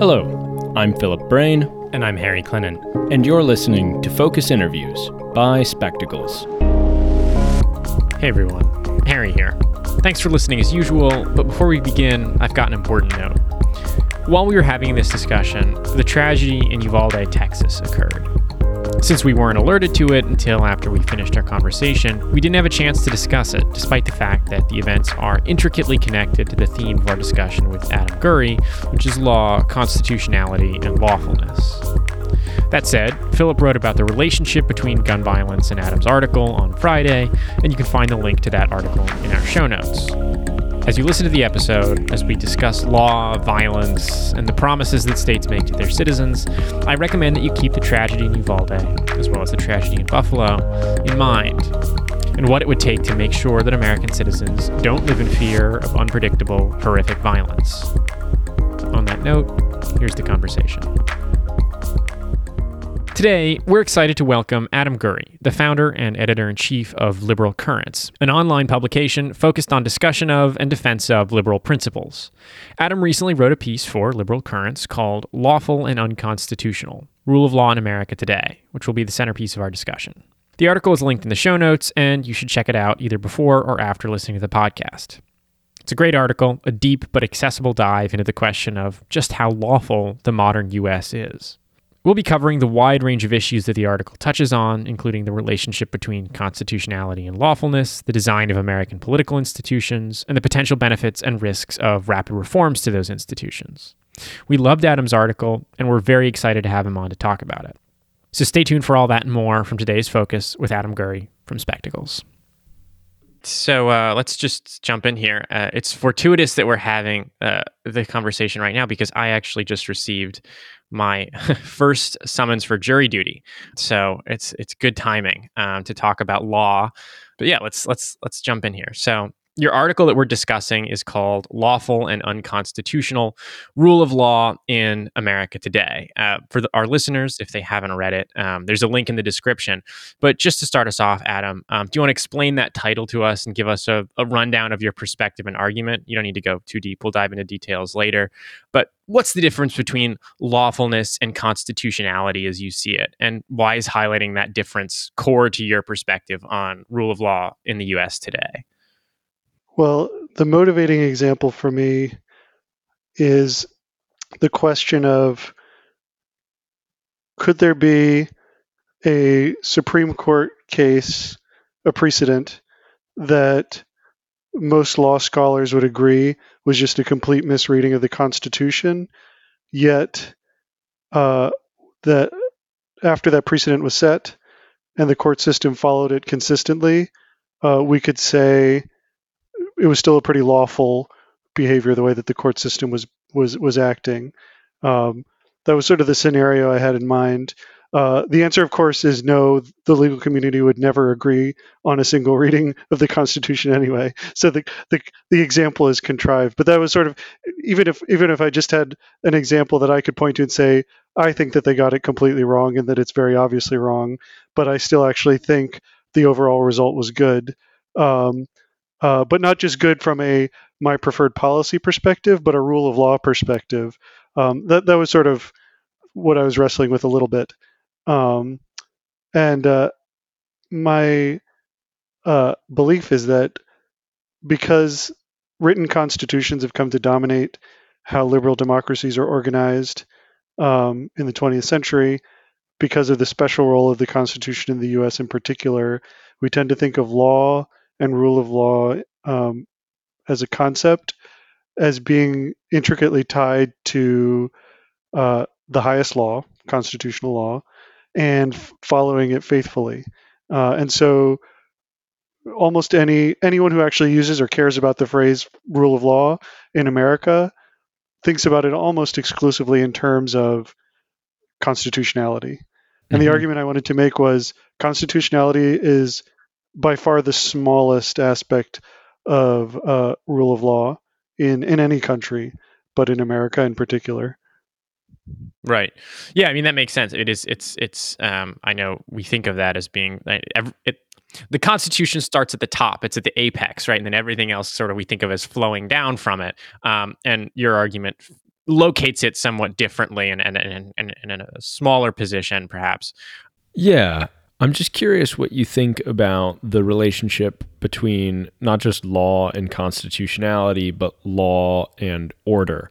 Hello, I'm Philip Brain, And I'm Harry Clinton. and you're listening to Focus Interviews by Spectacles. Hey everyone, Harry here. Thanks for listening as usual, but before we begin, I've got an important note. While we were having this discussion, the tragedy in Uvalde, Texas occurred. Since we weren't alerted to it until after we finished our conversation, we didn't have a chance to discuss it, despite the fact that the events are intricately connected to the theme of our discussion with Adam Gurri, which is law, constitutionality, and lawfulness. That said, Philip wrote about the relationship between gun violence in Adam's article on Friday, and you can find the link to that article in our show notes. As you listen to the episode, as we discuss law, violence, and the promises that states make to their citizens, I recommend that you keep the tragedy in Uvalde, as well as the tragedy in Buffalo, in mind, and what it would take to make sure that American citizens don't live in fear of unpredictable, horrific violence. On that note, here's the conversation. Today, we're excited to welcome Adam Gurri, the founder and editor in chief of Liberal Currents, an online publication focused on discussion of and defense of liberal principles. Adam recently wrote a piece for Liberal Currents called Lawful and Unconstitutional Rule of Law in America Today, which will be the centerpiece of our discussion. The article is linked in the show notes, and you should check it out either before or after listening to the podcast. It's a great article, a deep but accessible dive into the question of just how lawful the modern U.S. is. We'll be covering the wide range of issues that the article touches on, including the relationship between constitutionality and lawfulness, the design of American political institutions, and the potential benefits and risks of rapid reforms to those institutions. We loved Adam's article, and we're very excited to have him on to talk about it. So stay tuned for all that and more from today's focus with Adam Gurri from Spectacles. So uh, let's just jump in here. Uh, it's fortuitous that we're having uh, the conversation right now because I actually just received my first summons for jury duty. So it's it's good timing um, to talk about law. But yeah, let's let's let's jump in here. So your article that we're discussing is called "Lawful and Unconstitutional: Rule of Law in America Today." Uh, for the, our listeners, if they haven't read it, um, there's a link in the description. But just to start us off, Adam, um, do you want to explain that title to us and give us a, a rundown of your perspective and argument? You don't need to go too deep. We'll dive into details later. But what's the difference between lawfulness and constitutionality as you see it? And why is highlighting that difference core to your perspective on rule of law in the US today? Well, the motivating example for me is the question of could there be a Supreme Court case, a precedent that most law scholars would agree was just a complete misreading of the Constitution, yet uh, that after that precedent was set and the court system followed it consistently, uh, we could say it was still a pretty lawful behavior the way that the court system was was was acting. Um, that was sort of the scenario I had in mind. Uh, the answer, of course, is no. The legal community would never agree on a single reading of the Constitution anyway. So the, the the example is contrived. But that was sort of even if even if I just had an example that I could point to and say I think that they got it completely wrong and that it's very obviously wrong, but I still actually think the overall result was good. Um, uh, but not just good from a my preferred policy perspective, but a rule of law perspective. Um, that that was sort of what I was wrestling with a little bit, um, and uh, my uh, belief is that because written constitutions have come to dominate how liberal democracies are organized um, in the 20th century, because of the special role of the Constitution in the U.S. in particular, we tend to think of law and rule of law um, as a concept as being intricately tied to uh, the highest law, constitutional law, and f- following it faithfully. Uh, and so, almost any anyone who actually uses or cares about the phrase rule of law in America thinks about it almost exclusively in terms of constitutionality. And the Mhm. argument I wanted to make was constitutionality is by far the smallest aspect of uh, rule of law in, in any country, but in America in particular. Right. Yeah, I mean that makes sense. It is. It's. It's. Um. I know we think of that as being. like, It. The Constitution starts at the top. It's at the apex, right? And then everything else, sort of, we think of as flowing down from it. Um. And your argument locates it somewhat differently and and, and, and, and in a smaller position, perhaps. Yeah. I'm just curious what you think about the relationship between not just law and constitutionality, but law and order.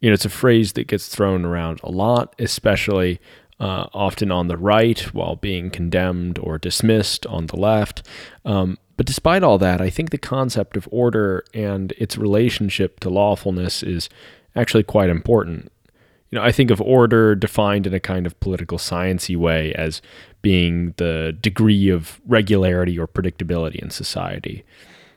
You know, it's a phrase that gets thrown around a lot, especially uh, often on the right while being condemned or dismissed on the left. Um, but despite all that, I think the concept of order and its relationship to lawfulness is actually quite important. You know, I think of order defined in a kind of political sciency way as being the degree of regularity or predictability in society.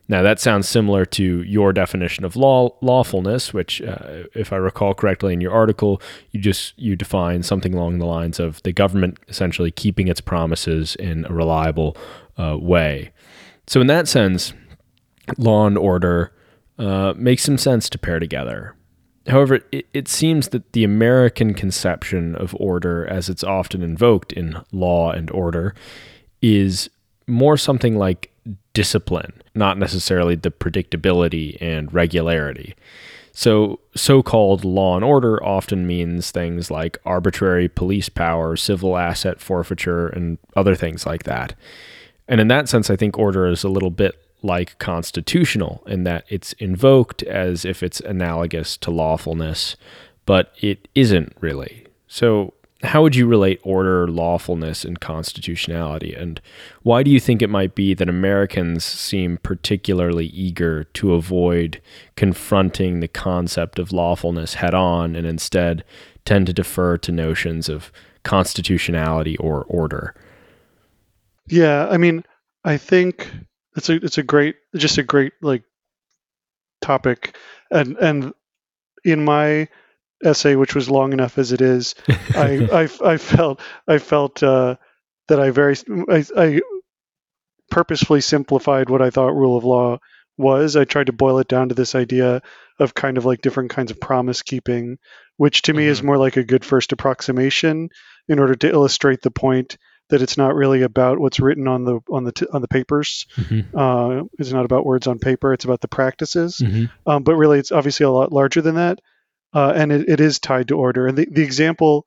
Now that sounds similar to your definition of law lawfulness, which, uh, if I recall correctly in your article, you just you define something along the lines of the government essentially keeping its promises in a reliable uh, way. So in that sense, law and order uh, makes some sense to pair together. However, it, it seems that the American conception of order, as it's often invoked in law and order, is more something like discipline, not necessarily the predictability and regularity. So, so called law and order often means things like arbitrary police power, civil asset forfeiture, and other things like that. And in that sense, I think order is a little bit like constitutional in that it's invoked as if it's analogous to lawfulness, but it isn't really. So, how would you relate order, lawfulness, and constitutionality? And why do you think it might be that Americans seem particularly eager to avoid confronting the concept of lawfulness head on and instead tend to defer to notions of constitutionality or order? Yeah, I mean, I think it's a it's a great just a great like topic and and in my essay which was long enough as it is I, I i felt i felt uh, that i very I, I purposefully simplified what i thought rule of law was i tried to boil it down to this idea of kind of like different kinds of promise keeping which to me mm-hmm. is more like a good first approximation in order to illustrate the point that it's not really about what's written on the on the t- on the papers. Mm-hmm. Uh, it's not about words on paper. It's about the practices. Mm-hmm. Um, but really, it's obviously a lot larger than that, uh, and it, it is tied to order. And the, the example,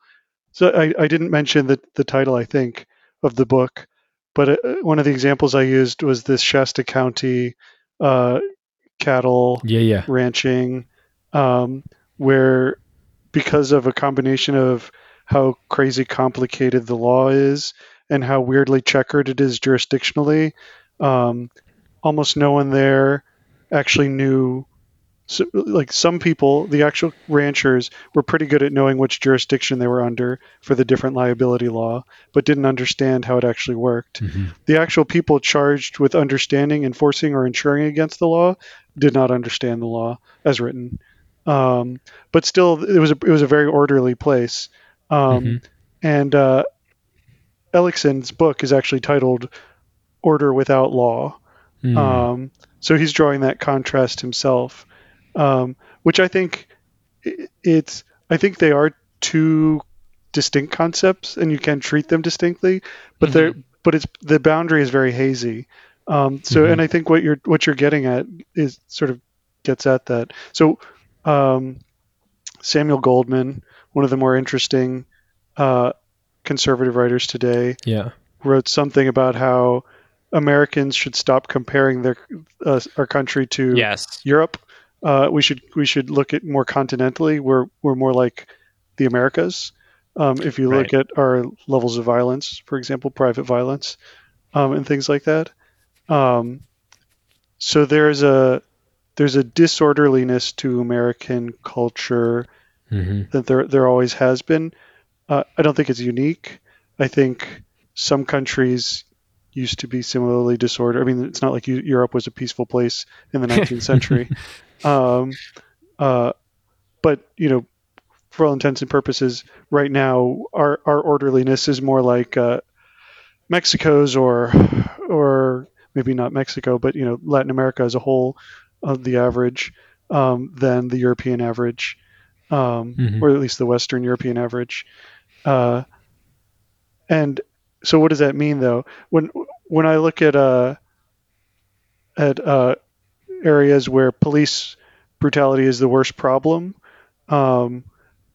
so I, I didn't mention the the title I think of the book, but uh, one of the examples I used was this Shasta County uh, cattle yeah, yeah. ranching, um, where because of a combination of how crazy complicated the law is and how weirdly checkered it is jurisdictionally. Um, almost no one there actually knew. So, like some people, the actual ranchers were pretty good at knowing which jurisdiction they were under for the different liability law, but didn't understand how it actually worked. Mm-hmm. The actual people charged with understanding, enforcing, or insuring against the law did not understand the law as written. Um, but still, it was a, it was a very orderly place. Um, mm-hmm. And uh, Ellickson's book is actually titled Order Without Law. Mm. Um, so he's drawing that contrast himself, um, which I think it's. I think they are two distinct concepts, and you can treat them distinctly, but mm-hmm. they're but it's the boundary is very hazy. Um, so, mm-hmm. and I think what you're what you're getting at is sort of gets at that. So, um, Samuel Goldman, one of the more interesting uh, conservative writers today, yeah. wrote something about how Americans should stop comparing their uh, our country to yes. Europe. Uh, we should we should look at more continentally. We're we're more like the Americas. Um, if you look right. at our levels of violence, for example, private violence, um, and things like that. Um, so there's a there's a disorderliness to American culture mm-hmm. that there there always has been. Uh, I don't think it's unique. I think some countries used to be similarly disordered. I mean, it's not like Europe was a peaceful place in the 19th century. Um, uh, but you know, for all intents and purposes, right now our our orderliness is more like uh, Mexico's or or maybe not Mexico, but you know Latin America as a whole, of the average um, than the European average um, mm-hmm. or at least the Western European average. Uh, and so, what does that mean, though? When when I look at uh, at uh, areas where police brutality is the worst problem, um,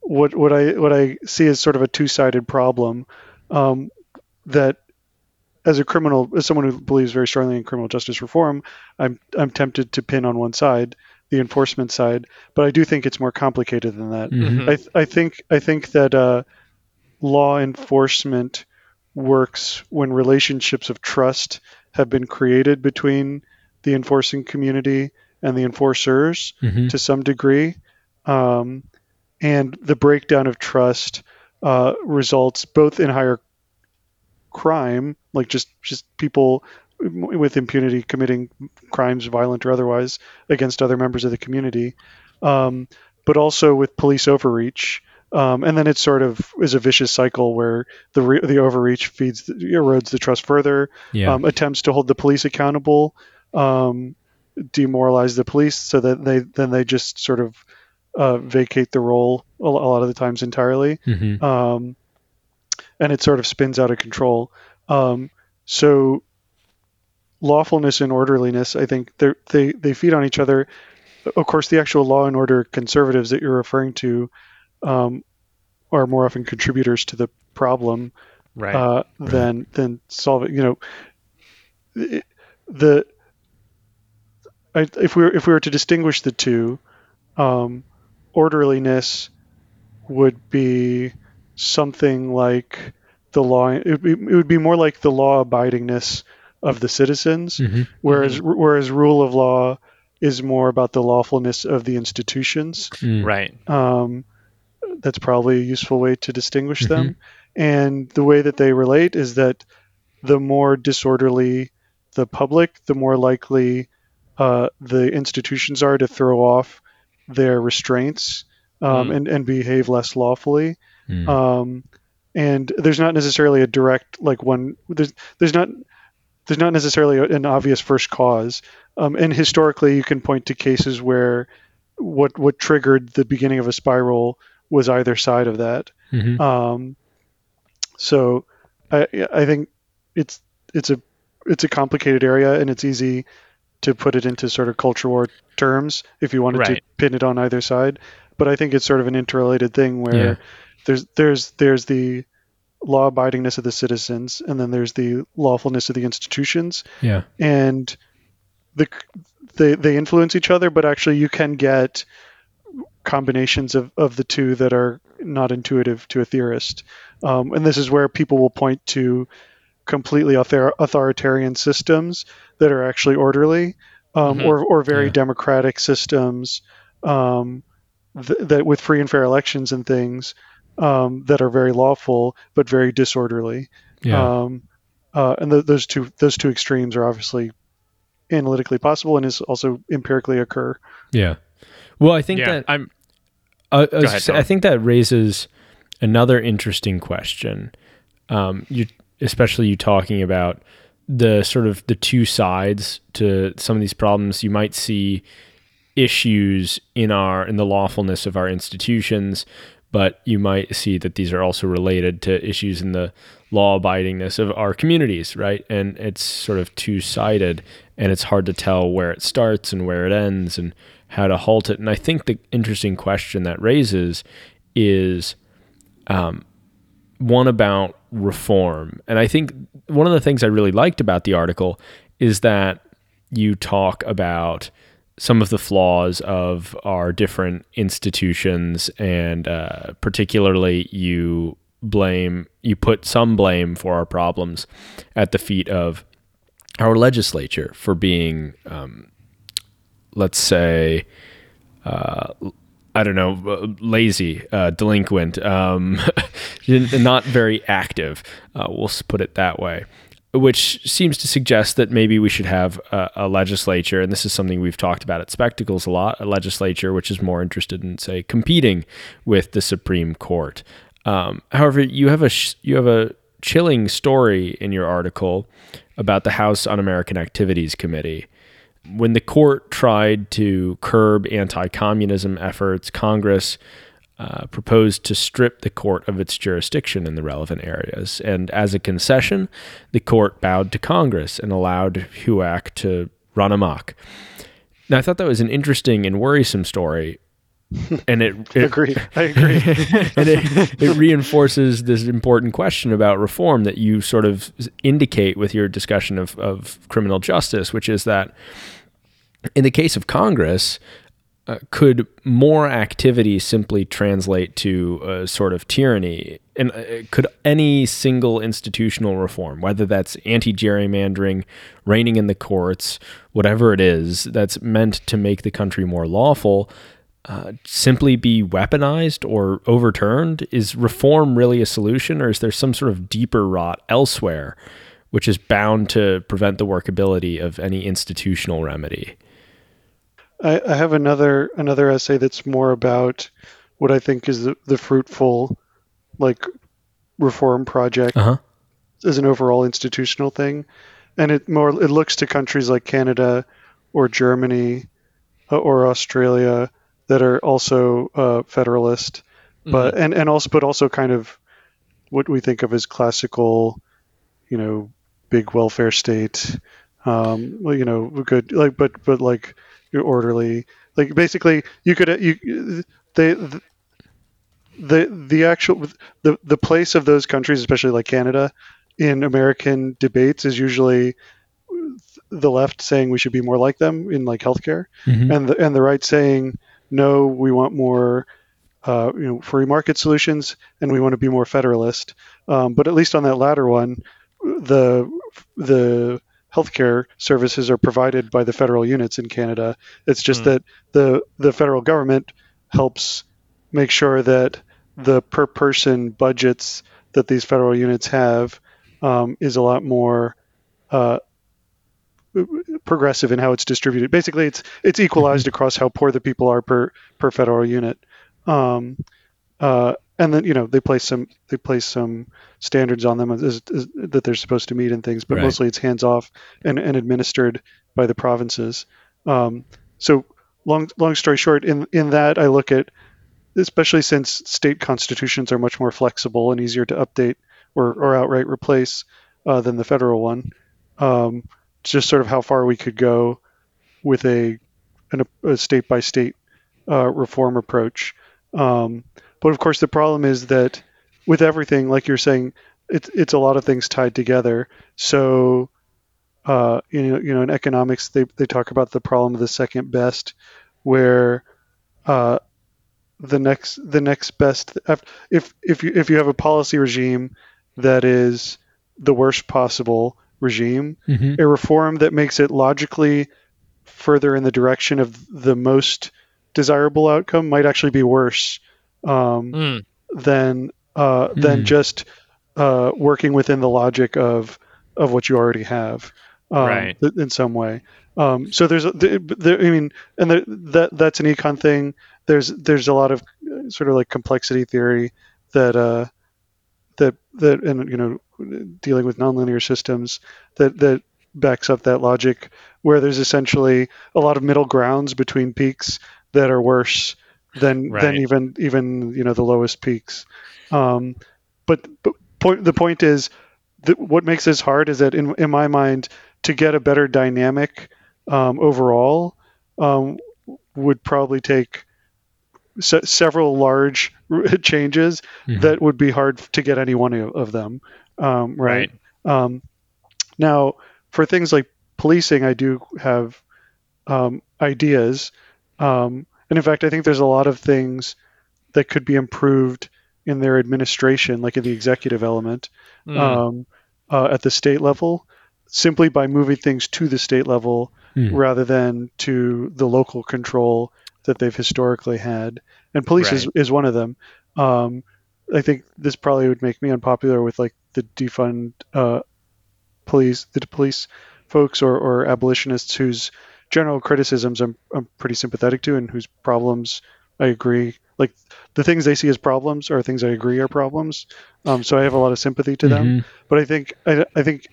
what what I what I see is sort of a two sided problem um, that as a criminal, as someone who believes very strongly in criminal justice reform, I'm I'm tempted to pin on one side, the enforcement side, but I do think it's more complicated than that. Mhm. I th- I think I think that uh, law enforcement works when relationships of trust have been created between the enforcing community and the enforcers Mhm. to some degree, um, and the breakdown of trust uh, results both in higher crime, like just just people with impunity committing crimes, violent or otherwise, against other members of the community, um, but also with police overreach. Um, and then it sort of is a vicious cycle where the re- the overreach feeds the, erodes the trust further. Yeah. Um, attempts to hold the police accountable um, demoralize the police, so that they then they just sort of uh, vacate the role a, a lot of the times entirely Mhm. um, and it sort of spins out of control. Um, so lawfulness and orderliness, I think they they they feed on each other. Of course, the actual law and order conservatives that you're referring to um, are more often contributors to the problem Right. uh, than than solving. You know, it- the I, if we were if we were to distinguish the two, um, orderliness would be something like the law. It would be, it would be more like the law abidingness of the citizens, Mhm. whereas whereas rule of law is more about the lawfulness of the institutions Mm. right. um, that's probably a useful way to distinguish Mm-hmm. them. And the way that they relate is that the more disorderly the public, the more likely uh, the institutions are to throw off their restraints um, Mm. and, and behave less lawfully. Mm. Um, and there's not necessarily a direct like one. There's there's not there's not necessarily an obvious first cause. Um, and historically, you can point to cases where what what triggered the beginning of a spiral was either side of that. Mhm. Um, so I I think it's it's a it's a complicated area and it's easy to put it into sort of culture war terms if you wanted to pin it on either side. But I think it's sort of an interrelated thing where Yeah. there's there's there's the law abidingness of the citizens and then there's the lawfulness of the institutions Yeah. and the they they influence each other but actually you can get combinations of, of the two that are not intuitive to a theorist um, and this is where people will point to completely author- authoritarian systems that are actually orderly um, Mhm. or, or very Yeah. democratic systems um, th- that with free and fair elections and things um, that are very lawful but very disorderly Yeah. um, uh, and th- those two those two extremes are obviously analytically possible and is also empirically occur. yeah. Well, I think yeah. that I'm. I, I, was ahead, gonna say, Tom. I think that raises another interesting question. Um, you, especially you talking about the sort of the two sides to some of these problems. You might see issues in our in the lawfulness of our institutions, but you might see that these are also related to issues in the law abidingness of our communities, right? And it's sort of two sided, and it's hard to tell where it starts and where it ends and how to halt it. And I think the interesting question that raises is um, one about reform. And I think one of the things I really liked about the article is that you talk about some of the flaws of our different institutions, and uh, particularly you blame, you put some blame for our problems at the feet of our legislature for being, um, let's say, uh, I don't know, uh, lazy, uh, delinquent, um, not very active. Uh, we'll put it that way, which seems to suggest that maybe we should have a, a legislature, and this is something we've talked about at Spectacles a lot, a legislature which is more interested in, say, competing with the Supreme Court. Um, however, you have a sh- you have a chilling story in your article about the House Un-American Activities Committee when the court tried to curb anti communism efforts, Congress uh, proposed to strip the court of its jurisdiction in the relevant areas. And as a concession, the court bowed to Congress and allowed HUAC to run amok. Now, I thought that was an interesting and worrisome story and it, it agree. I agree. and it, it reinforces this important question about reform that you sort of indicate with your discussion of, of criminal justice, which is that in the case of Congress, uh, could more activity simply translate to a sort of tyranny? And uh, could any single institutional reform, whether that's anti gerrymandering, reining in the courts, whatever it is that's meant to make the country more lawful, uh, simply be weaponized or overturned? Is reform really a solution, or is there some sort of deeper rot elsewhere, which is bound to prevent the workability of any institutional remedy? I, I have another another essay that's more about what I think is the, the fruitful, like, reform project Uh-huh. as an overall institutional thing, and it more it looks to countries like Canada or Germany uh, or Australia that are also uh, federalist, but and and also but also kind of what we think of as classical, you know, big welfare state, um, well, you know, good like but but like orderly, like basically you could you they. The, the the actual the the place of those countries, especially like Canada, in American debates is usually the left saying we should be more like them in like healthcare, Mhm. and the and the right saying no, we want more, uh, you know, free market solutions, and we want to be more federalist. Um, but at least on that latter one, the the healthcare services are provided by the federal units in Canada. It's just Hmm. that the the federal government helps make sure that the per person budgets that these federal units have um, is a lot more uh, progressive in how it's distributed. Basically, it's it's equalized across how poor the people are per per federal unit. Um, uh, and then you know they place some they place some standards on them as, as, that they're supposed to meet and things, but Right. mostly it's hands off and, and administered by the provinces. Um, so long long story short, in in that I look at especially since state constitutions are much more flexible and easier to update or, or outright replace uh, than the federal one. Um, just sort of how far we could go with a, an, a state by state uh, reform approach. Um, but of course, the problem is that with everything, like you're saying, it's it's a lot of things tied together. So, uh, you know, you know, in economics, they they talk about the problem of the second best, where uh, the next the next best if if you if you have a policy regime that is the worst possible regime, Mhm. a reform that makes it logically further in the direction of the most desirable outcome might actually be worse um, Mm. than uh, than Hmm. just uh, working within the logic of of what you already have, um, Right. th- In some way. Um, so there's, a- there, I mean, and there, that that's an econ thing. There's there's a lot of uh, sort of like complexity theory that uh, that that and you know dealing with nonlinear systems that that backs up that logic where there's essentially a lot of middle grounds between peaks that are worse than Right. than even even you know the lowest peaks. Um, but, but point, the point is that what makes this hard is that in, in my mind to get a better dynamic um, overall um, would probably take se- several large changes Mhm. that would be hard to get any one of of them. Um, right, Um, now for things like policing i do have um, ideas. Um, and in fact i think there's a lot of things that could be improved in their administration like in the executive element Mm. um, uh, at the state level simply by moving things to the state level Hmm. rather than to the local control that they've historically had. And police is, is one of them. Um, I think this probably would make me unpopular with like the defund uh, police, the police folks or, or abolitionists whose general criticisms I'm, I'm pretty sympathetic to and whose problems I agree. Like the things they see as problems are things I agree are problems. Um, so I have a lot of sympathy to them Mhm. but I think I, I think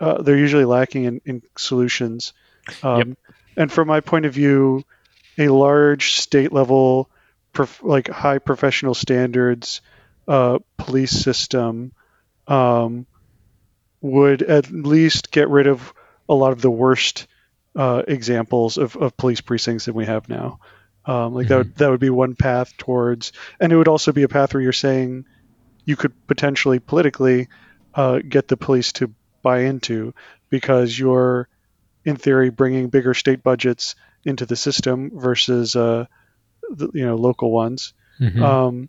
uh, they're usually lacking in, in solutions. Um, Yep. And from my point of view, a large state level, prof- like high professional standards uh, police system um, would at least get rid of a lot of the worst uh, examples of, of police precincts that we have now. Um, like mm-hmm. that would that would be one path towards, and it would also be a path where you're saying you could potentially politically uh, get the police to buy into because you're in theory bringing bigger state budgets into the system versus uh, the, you know local ones, mm-hmm. um,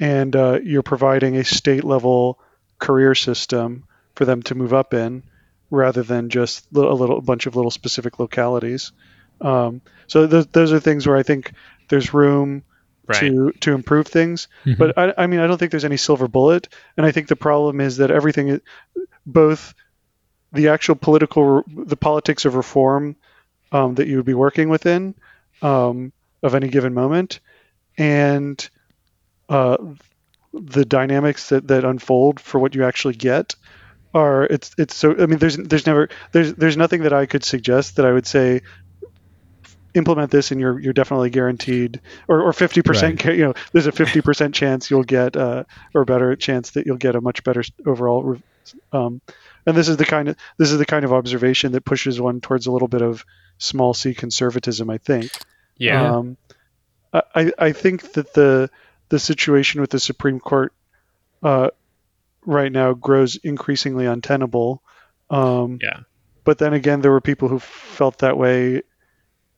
and uh, you're providing a state level career system for them to move up in rather than just a little a bunch of little specific localities. Um, so th- those are things where I think there's room right. to to improve things. Mm-hmm. But I, I, mean, I don't think there's any silver bullet. And I think the problem is that everything, both the actual political, the politics of reform um, that you would be working within um, of any given moment, and uh, the dynamics that, that unfold for what you actually get are it's it's so I mean there's there's never there's there's nothing that I could suggest that I would say implement this and you're you're definitely guaranteed or, or 50% right. you know there's a 50% chance you'll get uh, or better chance that you'll get a much better overall um, and this is the kind of this is the kind of observation that pushes one towards a little bit of small c conservatism I think yeah um, I I think that the the situation with the Supreme Court uh, right now grows increasingly untenable um, yeah but then again there were people who felt that way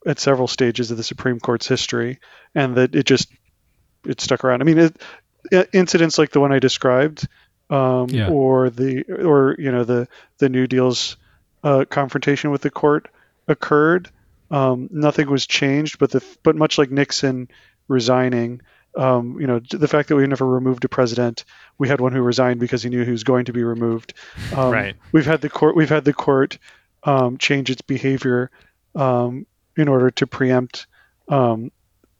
at several stages of the Supreme Court's history, and that it just it stuck around. I mean, it, incidents like the one I described, um, yeah. or the or you know the the New Deal's uh, confrontation with the court occurred. Um, nothing was changed, but the but much like Nixon resigning, um, you know, the fact that we never removed a president, we had one who resigned because he knew he was going to be removed. Um, right. We've had the court. We've had the court um, change its behavior um, in order to preempt um,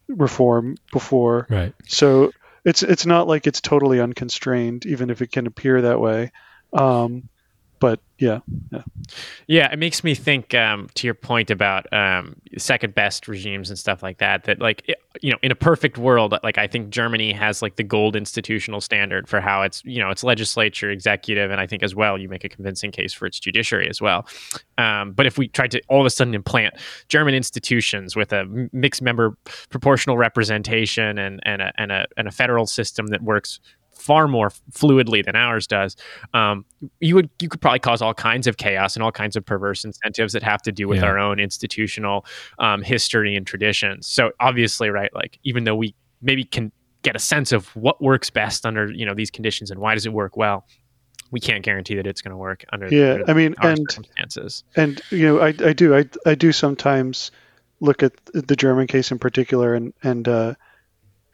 reform before. Right. So it's it's not like it's totally unconstrained, even if it can appear that way. Um, but yeah, yeah, yeah. It makes me think um, to your point about um, second best regimes and stuff like that. That like it, you know, in a perfect world, like I think Germany has like the gold institutional standard for how it's you know its legislature, executive, and I think as well you make a convincing case for its judiciary as well. Um, but if we tried to all of a sudden implant German institutions with a mixed member proportional representation and and a, and a and a federal system that works far more fluidly than ours does, um, you would you could probably cause all kinds of chaos and all kinds of perverse incentives that have to do with yeah. our own institutional um, history and traditions. So obviously, right, like even though we maybe can get a sense of what works best under you know these conditions and why does it work well, we can't guarantee that it's going to work under yeah. Under I mean, and circumstances. And you know, I I do I I do sometimes look at the German case in particular and and uh,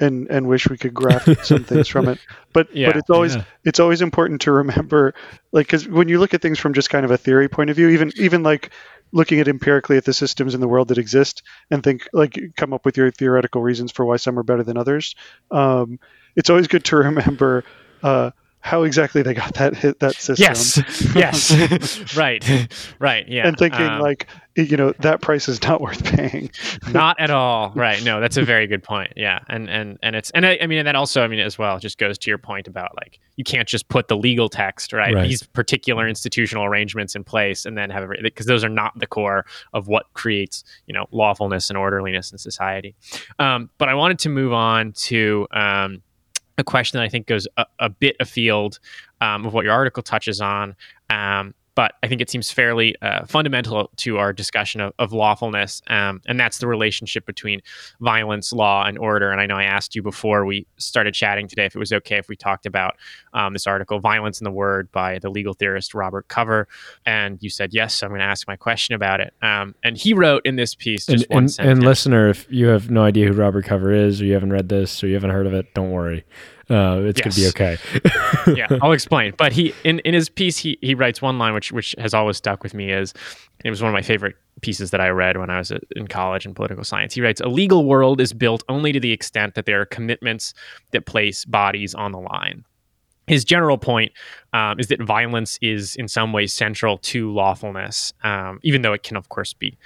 and and wish we could graft some things from it. But yeah, but it's always yeah. it's always important to remember, like, because when you look at things from just kind of a theory point of view, even even like looking at empirically at the systems in the world that exist and think like come up with your theoretical reasons for why some are better than others. Um, it's always good to remember. Uh, how exactly they got that hit that system. Yes, yes, right, right, yeah. And thinking um, like, you know, that price is not worth paying. not at all. Right. No, that's a very good point. Yeah, and and and it's and I, I, mean, and that also, I mean, as well, just goes to your point about like you can't just put the legal text right, right. these particular institutional arrangements in place and then have it because those are not the core of what creates you know lawfulness and orderliness in society. Um, but I wanted to move on to. Um, a question that I think goes a, a bit afield um, of what your article touches on. Um, but I think it seems fairly uh, fundamental to our discussion of, of lawfulness, um, and that's the relationship between violence, law, and order. And I know I asked you before we started chatting today if it was okay if we talked about um, this article, "Violence in the Word" by the legal theorist Robert Cover, and you said yes. So I'm going to ask my question about it. Um, and he wrote in this piece just and, one and, sentence. And listener, if you have no idea who Robert Cover is, or you haven't read this, or you haven't heard of it, don't worry. Uh, it's yes. gonna be okay. yeah, I'll explain. But he in, in his piece he he writes one line which which has always stuck with me is it was one of my favorite pieces that I read when I was in college in political science. He writes, "A legal world is built only to the extent that there are commitments that place bodies on the line." His general point um, is that violence is in some ways central to lawfulness, um, even though it can, of course, be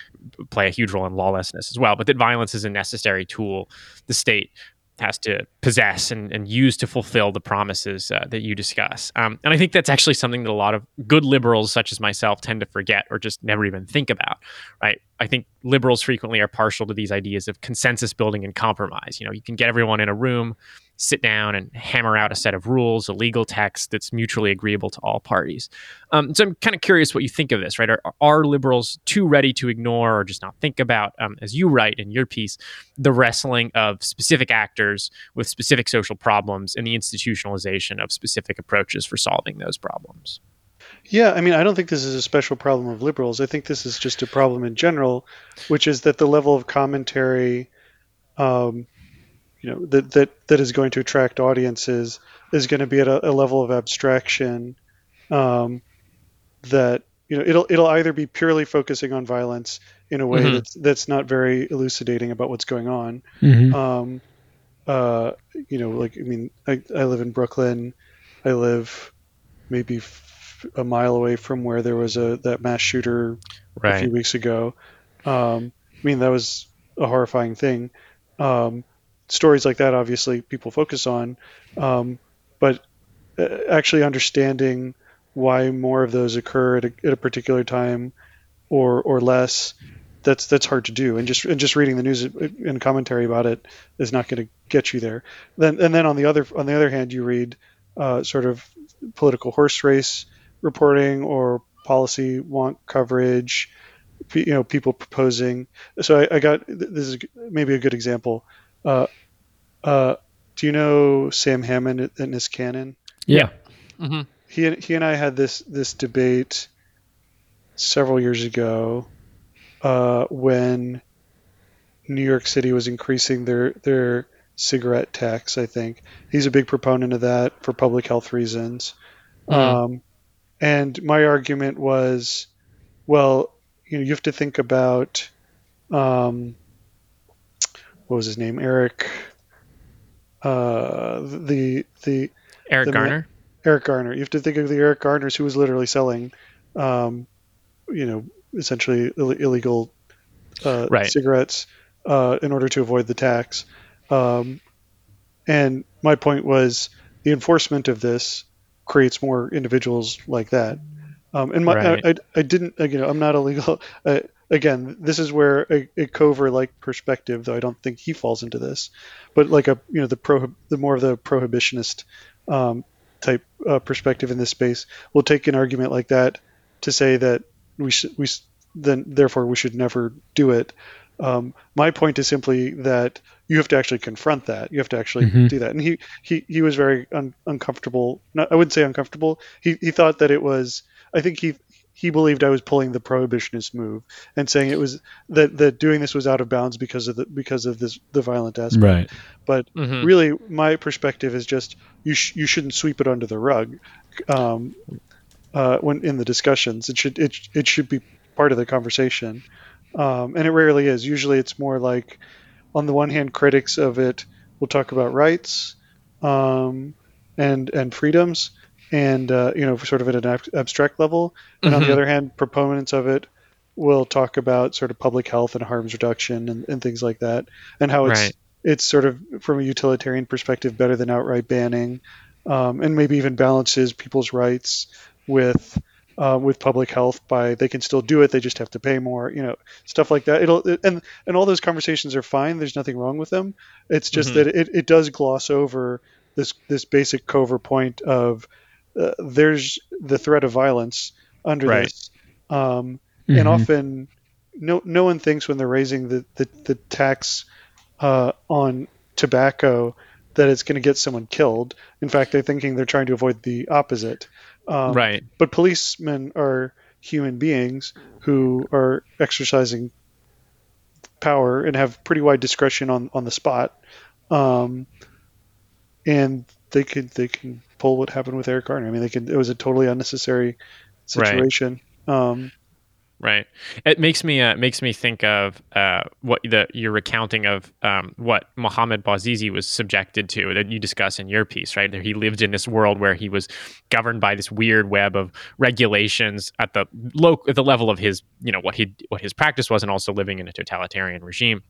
play a huge role in lawlessness as well. But that violence is a necessary tool the state has to possess and, and use to fulfill the promises uh, that you discuss. Um, and I think that's actually something that a lot of good liberals, such as myself, tend to forget or just never even think about, right? I think liberals frequently are partial to these ideas of consensus building and compromise. You know, you can get everyone in a room sit down and hammer out a set of rules, a legal text that's mutually agreeable to all parties. Um, so I'm kind of curious what you think of this, right? Are, are liberals too ready to ignore or just not think about, um, as you write in your piece, the wrestling of specific actors with specific social problems and the institutionalization of specific approaches for solving those problems? Yeah, I mean, I don't think this is a special problem of liberals. I think this is just a problem in general, which is that the level of commentary um, you know that that that is going to attract audiences is going to be at a, a level of abstraction um, that you know it'll it'll either be purely focusing on violence in a way mm-hmm. that's that's not very elucidating about what's going on. Mm-hmm. Um, uh, you know, like I mean, I, I live in Brooklyn. I live maybe f- a mile away from where there was a that mass shooter right. a few weeks ago. Um, I mean, that was a horrifying thing. Um, stories like that, obviously, people focus on, um, but uh, actually understanding why more of those occur at a, at a particular time or or less that's that's hard to do. And just and just reading the news and commentary about it is not going to get you there. Then and then on the other on the other hand you read uh, sort of political horse race reporting or policy want coverage you know people proposing. So I, I got this is maybe a good example uh, uh, do you know Sam Hammond and Niskanen? Yeah. Mm-hmm. He he and I had this this debate several years ago uh, when New York City was increasing their their cigarette tax. I think he's a big proponent of that for public health reasons. Mm-hmm. Um, and my argument was, well, you know, you have to think about um, what was his name, Eric. Uh, the the Eric the Garner. Eric Garner. You have to think of the Eric Garners who was literally selling, um, you know, essentially Ill- illegal uh, right. cigarettes uh, in order to avoid the tax. Um, and my point was the enforcement of this creates more individuals like that. Um, and my, right. I, I, I, didn't, you know, I'm not a legal, again, this is where a, a Cover like perspective, though I don't think he falls into this, but like a you know the pro the more of the prohibitionist um, type uh, perspective in this space will take an argument like that to say that we should we then therefore we should never do it. Um, my point is simply that you have to actually confront that. You have to actually mm-hmm. do that. And he he, he was very un, uncomfortable. Not, I wouldn't say uncomfortable. He he thought that it was. I think he he believed I was pulling the prohibitionist move and saying it was that that doing this was out of bounds because of the because of this the violent aspect. Right. But mm-hmm. really, my perspective is just you sh- you shouldn't sweep it under the rug. Um, uh, when in the discussions, it should it it should be part of the conversation, um, and it rarely is. Usually, it's more like, on the one hand, critics of it will talk about rights, um, and and freedoms, and uh, you know, sort of at an ab- abstract level. And mm-hmm. on the mm-hmm. other hand, proponents of it will talk about sort of public health and harms reduction and, and things like that, and how it's right. it's sort of from a utilitarian perspective better than outright banning, um, and maybe even balances people's rights with. Uh, with public health by they can still do it they just have to pay more you know stuff like that it'll it, and and all those conversations are fine there's nothing wrong with them it's just mm-hmm. that it, it does gloss over this this basic cover point of uh, there's the threat of violence under right. this, um, mm-hmm. and often no no one thinks when they're raising the the, the tax uh, on tobacco that it's going to get someone killed. In fact, they're thinking they're trying to avoid the opposite. Um, right. But policemen are human beings who are exercising power and have pretty wide discretion on, on the spot. Um, and they could they can pull what happened with Eric Garner. I mean, they could. It was a totally unnecessary situation. Right. Um, right. It makes me uh, makes me think of uh, what the your recounting of um, what Mohammed Bouazizi was subjected to that you discuss in your piece. Right, he lived in this world where he was governed by this weird web of regulations at the low at the level of his you know what he what his practice was, and also living in a totalitarian regime.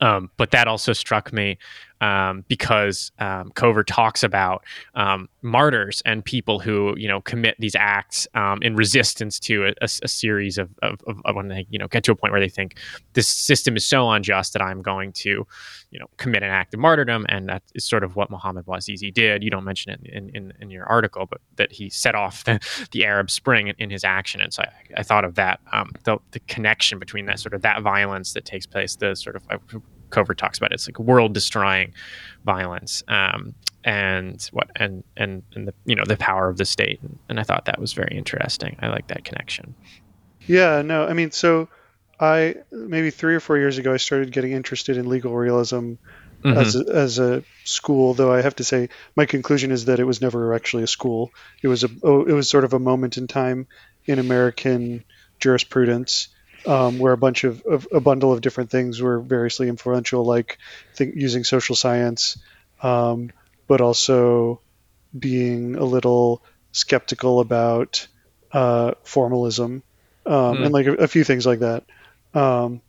Um, but that also struck me um, because um, Cover talks about um, martyrs and people who you know commit these acts um, in resistance to a, a, a series of, of, of, when they you know get to a point where they think this system is so unjust that I'm going to you know commit an act of martyrdom, and that is sort of what Muhammad Bouazizi did. You don't mention it in, in, in your article, but that he set off the, the Arab Spring in, in his action, and so I, I thought of that um, the, the connection between that sort of that violence that takes place, the sort of Cover talks about. It. It's like world destroying violence, um, and what and and and the you know the power of the state. And I thought that was very interesting. I like that connection. Yeah, no, I mean, so I maybe three or four years ago I started getting interested in legal realism mm-hmm. as a, as a school. Though I have to say, my conclusion is that it was never actually a school. It was a oh, it was sort of a moment in time in American jurisprudence um, where a bunch of, of, a bundle of different things were variously influential, like think, using social science, um, but also being a little skeptical about uh, formalism mm. and like a, a, few things like that. Um,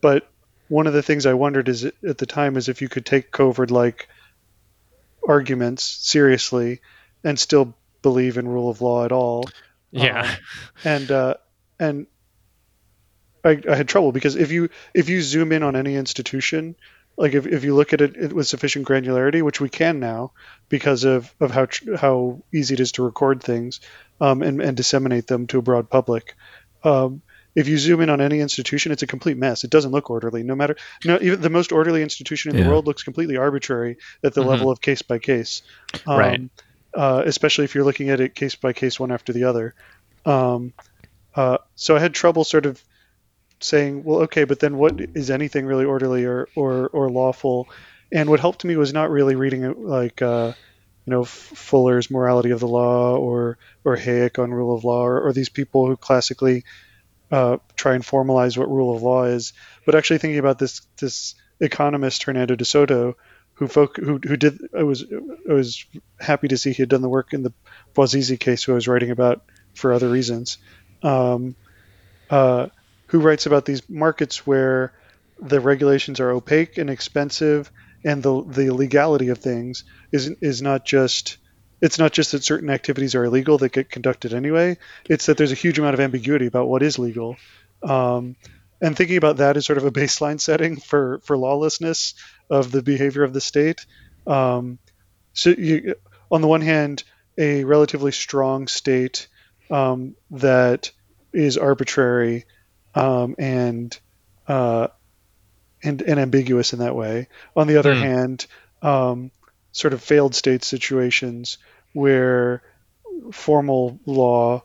but one of the things I wondered is at the time is if you could take Cover like arguments seriously and still believe in rule of law at all. Yeah. Um, and uh, and I, I, had trouble because if you if you zoom in on any institution, like if, if you look at it, with sufficient granularity, which we can now because of, of how how easy it is to record things um, and, and disseminate them to a broad public. Um, if you zoom in on any institution, it's a complete mess. It doesn't look orderly. No matter no, even the most orderly institution in yeah. the world looks completely arbitrary at the mm-hmm. level of case by case. Um, right. Uh, especially if you're looking at it case by case, one after the other. Um, uh, so I had trouble sort of saying, well, okay, but then what is anything really orderly or or, or lawful? And what helped me was not really reading like uh, you know Fuller's Morality of the Law or or Hayek on Rule of Law or, or these people who classically uh, try and formalize what rule of law is, but actually thinking about this this economist Hernando de Soto, who folk who who did I was I was happy to see he had done the work in the Bouazizi case, who I was writing about for other reasons. Um, uh, who writes about these markets where the regulations are opaque and expensive, and the the legality of things is is not just it's not just that certain activities are illegal that get conducted anyway. It's that there's a huge amount of ambiguity about what is legal. Um, and thinking about that as sort of a baseline setting for for lawlessness of the behavior of the state. Um, so you, on the one hand, a relatively strong state um, that is arbitrary um, and uh, and and ambiguous in that way. On the other mm. hand, um, sort of failed state situations where formal law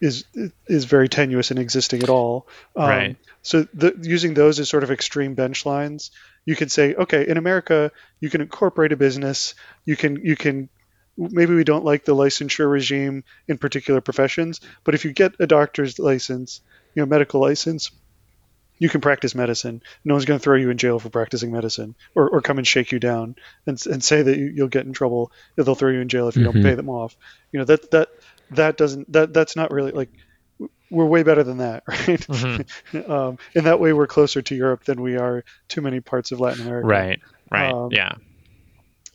is is very tenuous in existing at all. Um, right. So the, using those as sort of extreme bench lines, you could say, okay, in America, you can incorporate a business. You can you can maybe we don't like the licensure regime in particular professions, but if you get a doctor's license, you know, medical license, you can practice medicine. No one's going to throw you in jail for practicing medicine or, or come and shake you down and, and say that you, will get in trouble they'll throw you in jail if you mm-hmm. don't pay them off. You know, that, that, that doesn't, that, that's not really like, we're way better than that, right? Mm-hmm. um, in that way, we're closer to Europe than we are to many parts of Latin America. Right. Right. Um, yeah.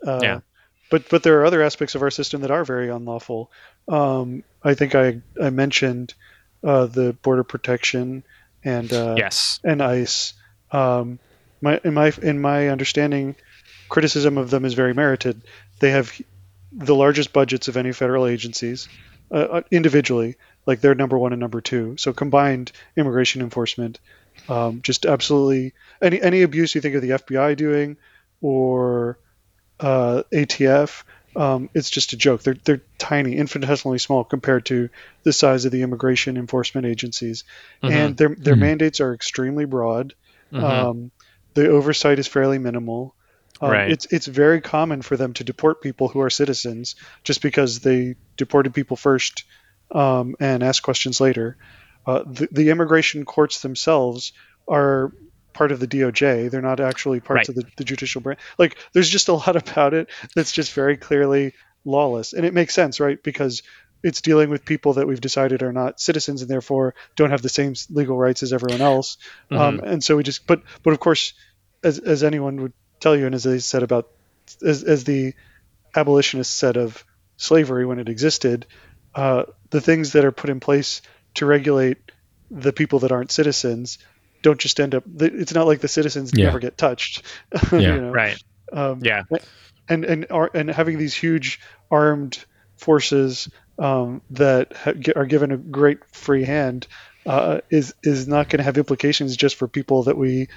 Uh, yeah. But but there are other aspects of our system that are very unlawful. Um, I think I I mentioned uh, the border protection and uh, yes and ICE. Um, my in my in my understanding, criticism of them is very merited. They have the largest budgets of any federal agencies uh, uh, individually. Like they're number one and number two. So combined immigration enforcement, um, just absolutely any any abuse you think of the FBI doing or uh, ATF um, it's just a joke. They're they're tiny, infinitesimally small compared to the size of the immigration enforcement agencies, mm-hmm. and their their mm-hmm. mandates are extremely broad. Mm-hmm. Um, the oversight is fairly minimal. Um, right. It's it's very common for them to deport people who are citizens just because they deported people first um, and ask questions later. Uh, the, the immigration courts themselves are part of the DOJ. They're not actually parts right. of the, the judicial branch. Like there's just a lot about it that's just very clearly lawless, and it makes sense, right? Because it's dealing with people that we've decided are not citizens and therefore don't have the same legal rights as everyone else. Mm-hmm. Um, and so we just, but but of course, as as anyone would tell you, and as they said about as, as the abolitionists said of slavery when it existed, uh, the things that are put in place to regulate the people that aren't citizens don't just end up. It's not like the citizens Yeah. never get touched. Yeah. you know? Right. Um, Yeah. and and are, and having these huge armed forces um, that ha- are given a great free hand uh, is is not going to have implications just for people that we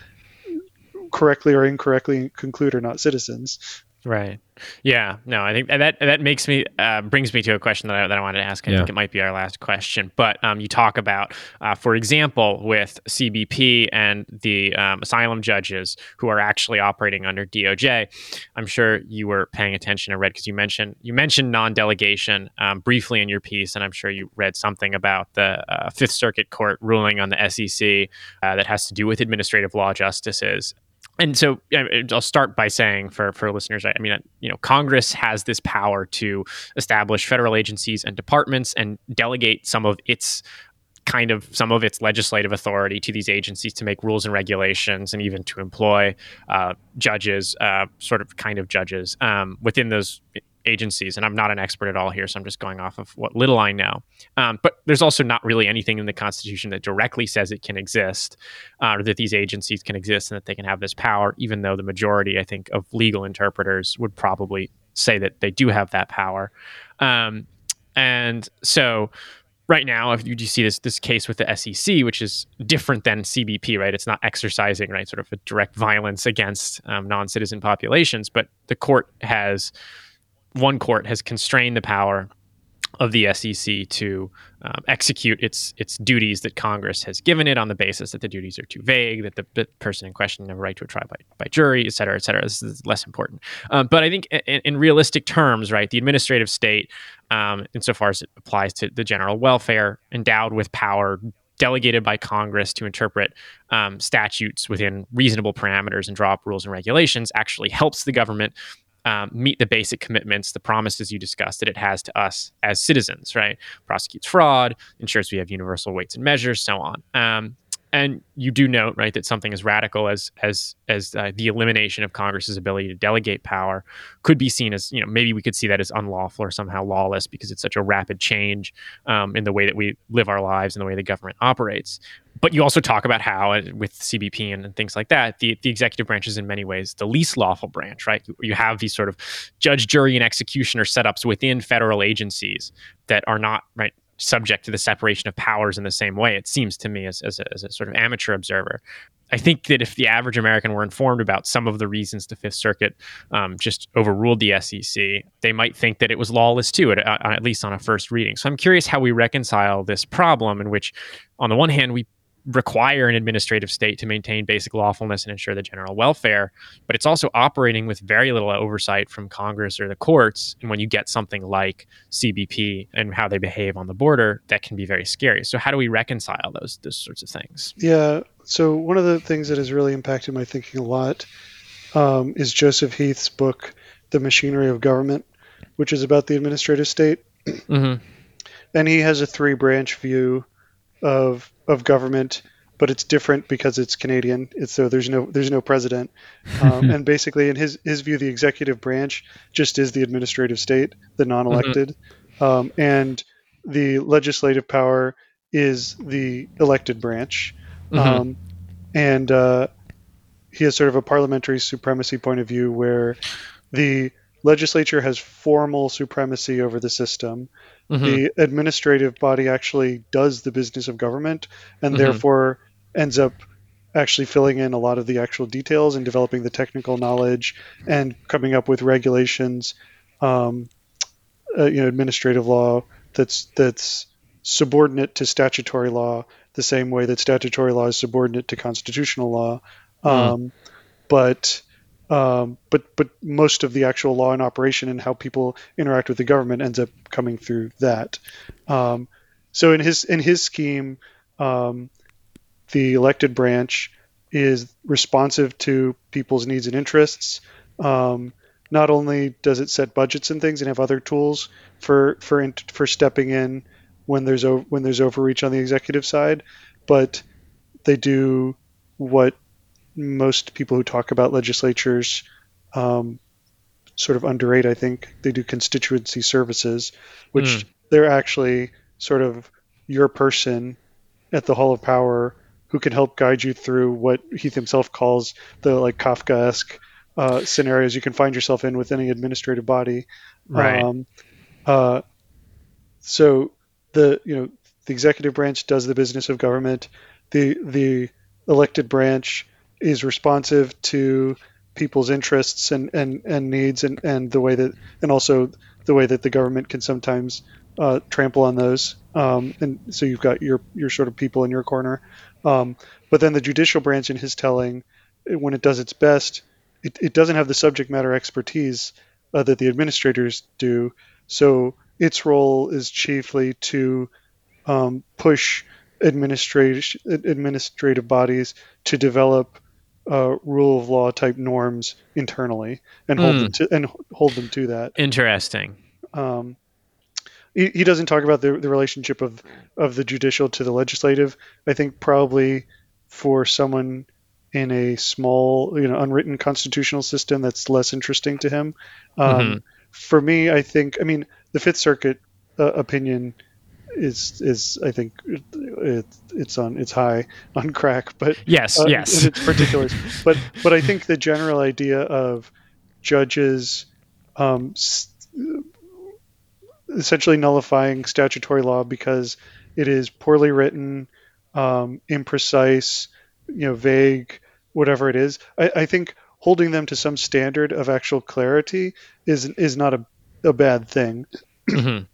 correctly or incorrectly conclude are not citizens. Right. Yeah. No, I think that that makes me uh, brings me to a question that I, that I wanted to ask. I Yeah. think it might be our last question. But um, you talk about, uh, for example, with CBP and the um, asylum judges who are actually operating under DOJ. I'm sure you were paying attention and read because you mentioned you mentioned non-delegation um, briefly in your piece, and I'm sure you read something about the uh, Fifth Circuit Court ruling on the SEC uh, that has to do with administrative law justices and so I'll start by saying for for listeners, I I mean, you know, Congress has this power to establish federal agencies and departments and delegate some of its kind of some of its legislative authority to these agencies to make rules and regulations and even to employ uh, judges, uh, sort of kind of judges um, within those agencies. And I'm not an expert at all here, so I'm just going off of what little I know. Um, but there's also not really anything in the Constitution that directly says it can exist uh, or that these agencies can exist and that they can have this power, even though the majority, I think, of legal interpreters would probably say that they do have that power. Um, and so, right now, if you, see this this case with the SEC, which is different than CBP, right? It's not exercising right sort of a direct violence against um, non-citizen populations, but the court has one court has constrained the power of the SEC to um, execute its its duties that Congress has given it on the basis that the duties are too vague, that the, the person in question have a right to a trial by, by jury, et cetera, et cetera. This is less important. Um, but I think in, in realistic terms, right, the administrative state, um, insofar as it applies to the general welfare, endowed with power delegated by Congress to interpret um, statutes within reasonable parameters and draw up rules and regulations, actually helps the government um, meet the basic commitments, the promises you discussed that it has to us as citizens, right? Prosecutes fraud, ensures we have universal weights and measures, so on. Um, and you do note, right, that something as radical as as as uh, the elimination of Congress's ability to delegate power could be seen as, you know, maybe we could see that as unlawful or somehow lawless because it's such a rapid change um, in the way that we live our lives and the way the government operates. But you also talk about how, uh, with CBP and, and things like that, the, the executive branch is in many ways the least lawful branch, right? You have these sort of judge, jury, and executioner setups within federal agencies that are not, right, subject to the separation of powers in the same way, it seems to me, as, as, a, as a sort of amateur observer. I think that if the average American were informed about some of the reasons the Fifth Circuit um, just overruled the SEC, they might think that it was lawless too, at, at least on a first reading. So I'm curious how we reconcile this problem in which, on the one hand, we require an administrative state to maintain basic lawfulness and ensure the general welfare, but it's also operating with very little oversight from Congress or the courts. And when you get something like CBP and how they behave on the border, that can be very scary. So how do we reconcile those those sorts of things? Yeah. So one of the things that has really impacted my thinking a lot um, is Joseph Heath's book, The Machinery of Government, which is about the administrative state. Mm-hmm. And he has a three branch view of of government, but it's different because it's Canadian. It's so there's no there's no president, um, and basically in his his view, the executive branch just is the administrative state, the non-elected, um, and the legislative power is the elected branch, Mhm. um, and uh, he has sort of a parliamentary supremacy point of view where the legislature has formal supremacy over the system Mhm. the administrative body actually does the business of government and Mhm. therefore ends up actually filling in a lot of the actual details and developing the technical knowledge and coming up with regulations um, uh, you know administrative law that's that's subordinate to statutory law the same way that statutory law is subordinate to constitutional law um, but um, but but most of the actual law in operation and how people interact with the government ends up coming through that. Um, so in his in his scheme, um, the elected branch is responsive to people's needs and interests. Um, not only does it set budgets and things and have other tools for for for stepping in when there's o- when there's overreach on the executive side, but they do what most people who talk about legislatures um, sort of underrate. I think they do constituency services, which mm. they're actually sort of your person at the Hall of Power who can help guide you through what Heath himself calls the like Kafkaesque uh, scenarios you can find yourself in with any administrative body. Right. Um, uh, so the you know the executive branch does the business of government. The the elected branch is responsive to people's interests and, and, and needs and, and the way that and also the way that the government can sometimes uh, trample on those. Um, and so you've got your your sort of people in your corner. Um, but then the judicial branch, in his telling, when it does its best, it, it doesn't have the subject matter expertise uh, that the administrators do. So its role is chiefly to um, push administrative administrative bodies to develop uh, rule of law type norms internally and hold mm. them to and hold them to that. Interesting. Um, he, he doesn't talk about the, the relationship of of the judicial to the legislative. I think probably for someone in a small, you know, unwritten constitutional system, that's less interesting to him. Um, mm-hmm. For me, I think, I mean, the Fifth Circuit uh, opinion is is I think it, it's on it's high on crack, but yes, uh, yes, it's particulars. but but I think the general idea of judges um, essentially nullifying statutory law because it is poorly written, um, imprecise, you know, vague, whatever it is. I, I, think holding them to some standard of actual clarity is is not a, a bad thing. Mm-hmm.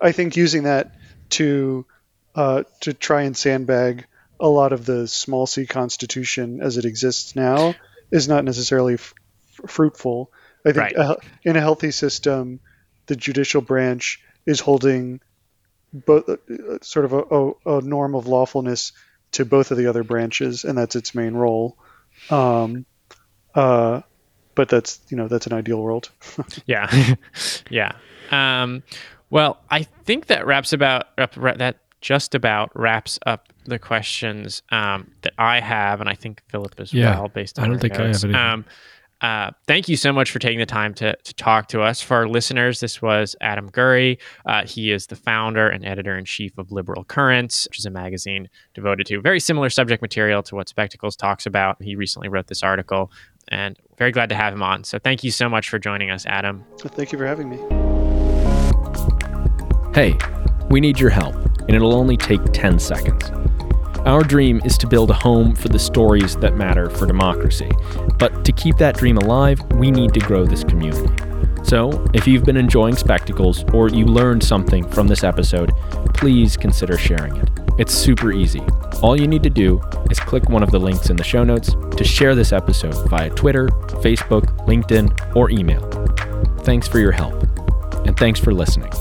I think using that to uh, to try and sandbag a lot of the small c constitution as it exists now is not necessarily f- fruitful. I think right. uh, in a healthy system, the judicial branch is holding both uh, sort of a, a, a, norm of lawfulness to both of the other branches, and that's its main role. Um, uh, but that's you know that's an ideal world. yeah, yeah. Um, well, I think that wraps about that just about wraps up the questions um, that I have, and I think Philip as yeah, well, based on I don't think notes. I have any. Um, uh, thank you so much for taking the time to, to talk to us. For our listeners, this was Adam Gurri. Uh, he is the founder and editor in chief of Liberal Currents, which is a magazine devoted to very similar subject material to what Spectacles talks about. He recently wrote this article, and very glad to have him on. So thank you so much for joining us, Adam. Thank you for having me. Hey, we need your help, and it'll only take 10 seconds. Our dream is to build a home for the stories that matter for democracy. But to keep that dream alive, we need to grow this community. So, if you've been enjoying Spectacles or you learned something from this episode, please consider sharing it. It's super easy. All you need to do is click one of the links in the show notes to share this episode via Twitter, Facebook, LinkedIn, or email. Thanks for your help, and thanks for listening.